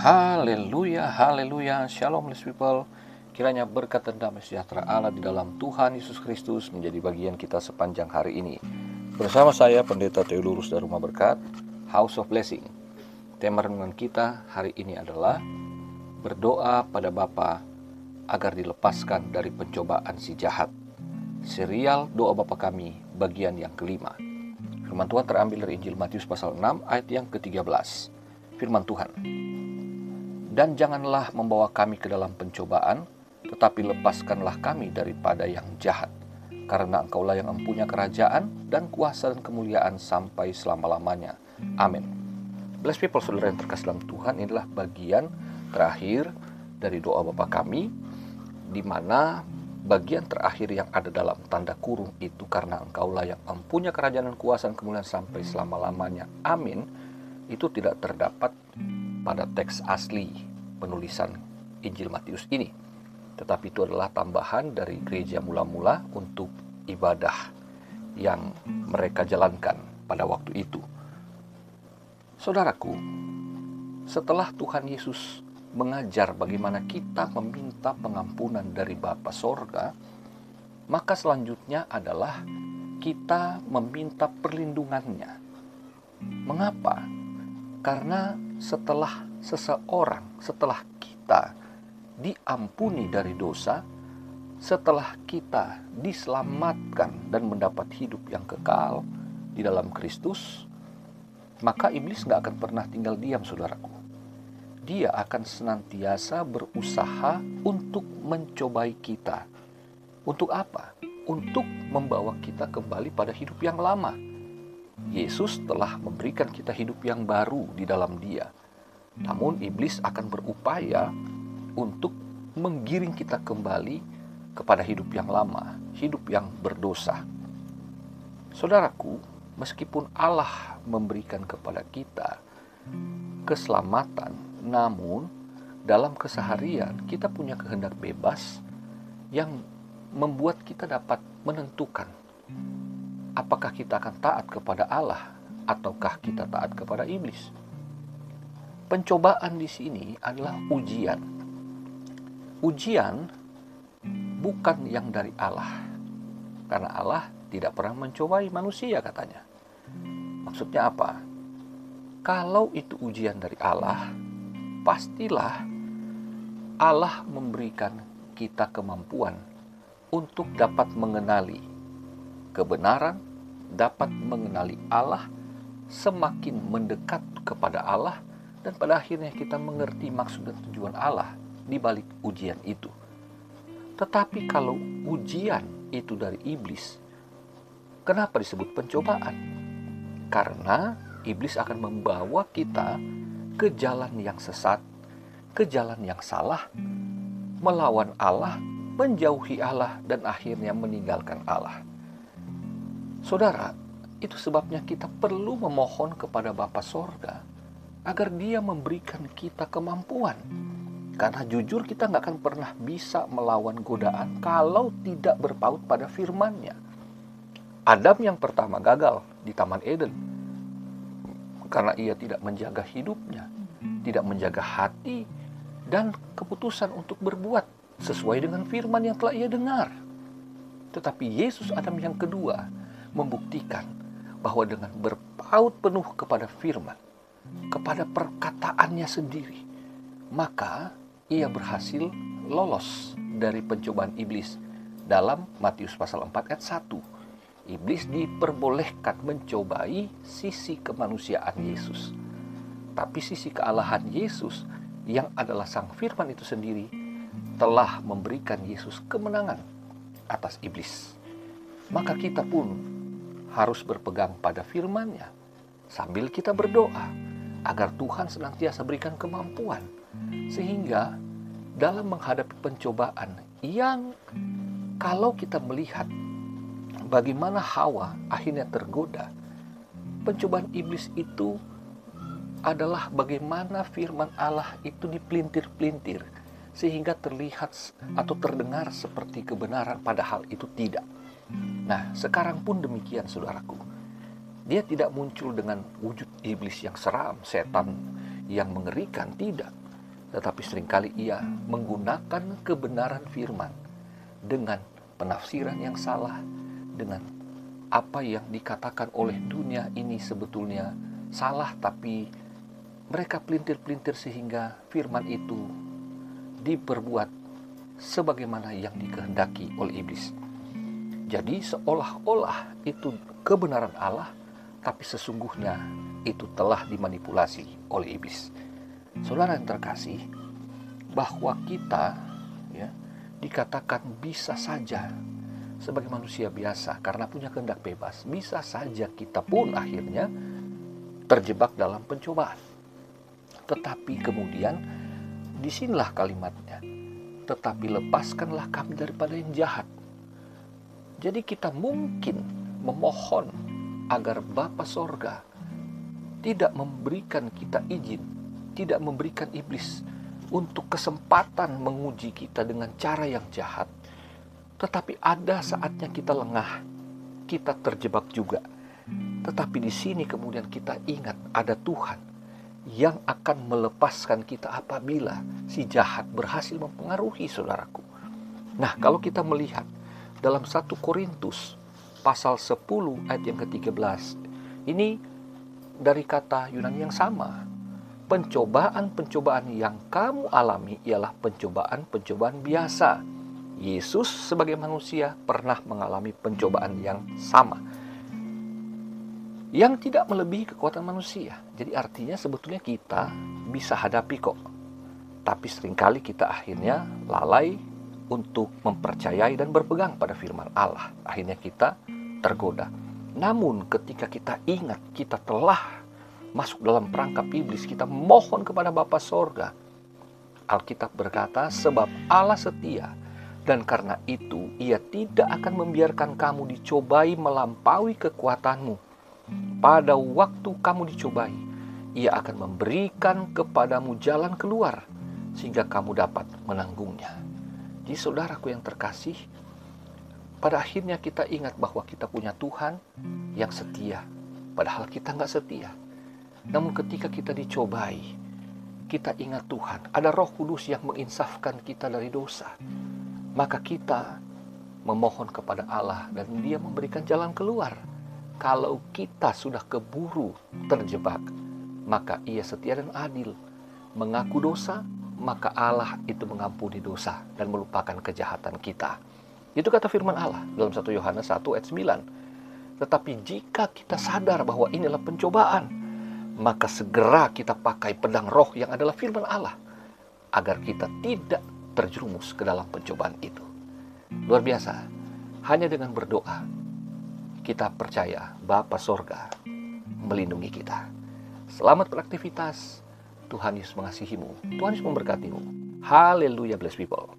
Haleluya, haleluya, shalom blessed people. Kiranya berkat dan damai sejahtera Allah di dalam Tuhan Yesus Kristus menjadi bagian kita sepanjang hari ini. Bersama saya Pendeta Teolurus dari Rumah Berkat, House of Blessing. Tema renungan kita hari ini adalah berdoa pada Bapa agar dilepaskan dari pencobaan si jahat. Serial Doa Bapa Kami bagian yang kelima. Firman Tuhan terambil dari Injil Matius pasal 6 ayat yang ke-13. Firman Tuhan. Dan janganlah membawa kami ke dalam pencobaan, tetapi lepaskanlah kami daripada yang jahat. Karena engkaulah yang mempunyai kerajaan dan kuasa dan kemuliaan sampai selama-lamanya. Amin. Bless people, saudara yang terkasih dalam Tuhan, inilah bagian terakhir dari doa Bapa kami, di mana bagian terakhir yang ada dalam tanda kurung itu karena engkaulah yang mempunyai kerajaan dan kuasa dan kemuliaan sampai selama-lamanya. Amin. Itu tidak terdapat pada teks asli penulisan Injil Matius ini. Tetapi itu adalah tambahan dari gereja mula-mula untuk ibadah yang mereka jalankan pada waktu itu. Saudaraku, setelah Tuhan Yesus mengajar bagaimana kita meminta pengampunan dari Bapa Sorga, maka selanjutnya adalah kita meminta perlindungannya. Mengapa? Karena setelah seseorang, setelah kita diampuni dari dosa, setelah kita diselamatkan dan mendapat hidup yang kekal di dalam Kristus, maka iblis nggak akan pernah tinggal diam, saudaraku dia akan senantiasa berusaha untuk mencobai kita. Untuk apa? Untuk membawa kita kembali pada hidup yang lama. Yesus telah memberikan kita hidup yang baru di dalam Dia. Namun iblis akan berupaya untuk menggiring kita kembali kepada hidup yang lama, hidup yang berdosa. Saudaraku, meskipun Allah memberikan kepada kita keselamatan namun, dalam keseharian kita punya kehendak bebas yang membuat kita dapat menentukan apakah kita akan taat kepada Allah ataukah kita taat kepada iblis. Pencobaan di sini adalah ujian. Ujian bukan yang dari Allah. Karena Allah tidak pernah mencobai manusia katanya. Maksudnya apa? Kalau itu ujian dari Allah, pastilah Allah memberikan kita kemampuan untuk dapat mengenali kebenaran, dapat mengenali Allah, semakin mendekat kepada Allah, dan pada akhirnya kita mengerti maksud dan tujuan Allah di balik ujian itu. Tetapi kalau ujian itu dari iblis, kenapa disebut pencobaan? Karena iblis akan membawa kita ke jalan yang sesat, ke jalan yang salah, melawan Allah, menjauhi Allah, dan akhirnya meninggalkan Allah. Saudara, itu sebabnya kita perlu memohon kepada Bapa Sorga agar Dia memberikan kita kemampuan. Karena jujur kita nggak akan pernah bisa melawan godaan kalau tidak berpaut pada firmannya. Adam yang pertama gagal di Taman Eden karena ia tidak menjaga hidupnya, tidak menjaga hati dan keputusan untuk berbuat sesuai dengan firman yang telah ia dengar. Tetapi Yesus Adam yang kedua membuktikan bahwa dengan berpaut penuh kepada firman, kepada perkataannya sendiri, maka ia berhasil lolos dari pencobaan iblis dalam Matius pasal 4 ayat 1 iblis diperbolehkan mencobai sisi kemanusiaan Yesus. Tapi sisi kealahan Yesus yang adalah sang firman itu sendiri telah memberikan Yesus kemenangan atas iblis. Maka kita pun harus berpegang pada firman-Nya sambil kita berdoa agar Tuhan senantiasa berikan kemampuan sehingga dalam menghadapi pencobaan yang kalau kita melihat bagaimana Hawa akhirnya tergoda. Pencobaan iblis itu adalah bagaimana firman Allah itu dipelintir-pelintir sehingga terlihat atau terdengar seperti kebenaran padahal itu tidak. Nah, sekarang pun demikian saudaraku. Dia tidak muncul dengan wujud iblis yang seram, setan yang mengerikan, tidak. tetapi sering kali ia menggunakan kebenaran firman dengan penafsiran yang salah, dengan apa yang dikatakan oleh dunia ini sebetulnya salah, tapi mereka pelintir-pelintir sehingga firman itu diperbuat sebagaimana yang dikehendaki oleh iblis. Jadi seolah-olah itu kebenaran Allah, tapi sesungguhnya itu telah dimanipulasi oleh iblis. Saudara yang terkasih, bahwa kita ya dikatakan bisa saja sebagai manusia biasa karena punya kehendak bebas, bisa saja kita pun akhirnya terjebak dalam pencobaan. Tetapi kemudian di sinilah kalimatnya. Tetapi lepaskanlah kami daripada yang jahat. Jadi kita mungkin memohon agar Bapa Sorga tidak memberikan kita izin tidak memberikan iblis untuk kesempatan menguji kita dengan cara yang jahat. Tetapi ada saatnya kita lengah, kita terjebak juga. Tetapi di sini kemudian kita ingat ada Tuhan yang akan melepaskan kita apabila si jahat berhasil mempengaruhi saudaraku. Nah, kalau kita melihat dalam 1 Korintus pasal 10 ayat yang ke-13, ini dari kata Yunani yang sama, pencobaan-pencobaan yang kamu alami ialah pencobaan-pencobaan biasa. Yesus sebagai manusia pernah mengalami pencobaan yang sama. Yang tidak melebihi kekuatan manusia. Jadi artinya sebetulnya kita bisa hadapi kok. Tapi sering kali kita akhirnya lalai untuk mempercayai dan berpegang pada firman Allah. Akhirnya kita tergoda. Namun ketika kita ingat kita telah masuk dalam perangkap iblis, kita mohon kepada Bapa Sorga. Alkitab berkata, sebab Allah setia, dan karena itu ia tidak akan membiarkan kamu dicobai melampaui kekuatanmu. Pada waktu kamu dicobai, ia akan memberikan kepadamu jalan keluar, sehingga kamu dapat menanggungnya. Jadi saudaraku yang terkasih, pada akhirnya kita ingat bahwa kita punya Tuhan yang setia, padahal kita nggak setia. Namun ketika kita dicobai, kita ingat Tuhan, ada roh kudus yang menginsafkan kita dari dosa. Maka kita memohon kepada Allah dan dia memberikan jalan keluar. Kalau kita sudah keburu terjebak, maka ia setia dan adil. Mengaku dosa, maka Allah itu mengampuni dosa dan melupakan kejahatan kita. Itu kata firman Allah dalam 1 Yohanes 1 ayat 9. Tetapi jika kita sadar bahwa inilah pencobaan, maka segera kita pakai pedang roh yang adalah firman Allah agar kita tidak terjerumus ke dalam pencobaan itu. Luar biasa, hanya dengan berdoa kita percaya Bapa Sorga melindungi kita. Selamat beraktivitas. Tuhan Yesus mengasihimu. Tuhan Yesus memberkatimu. Haleluya bless people.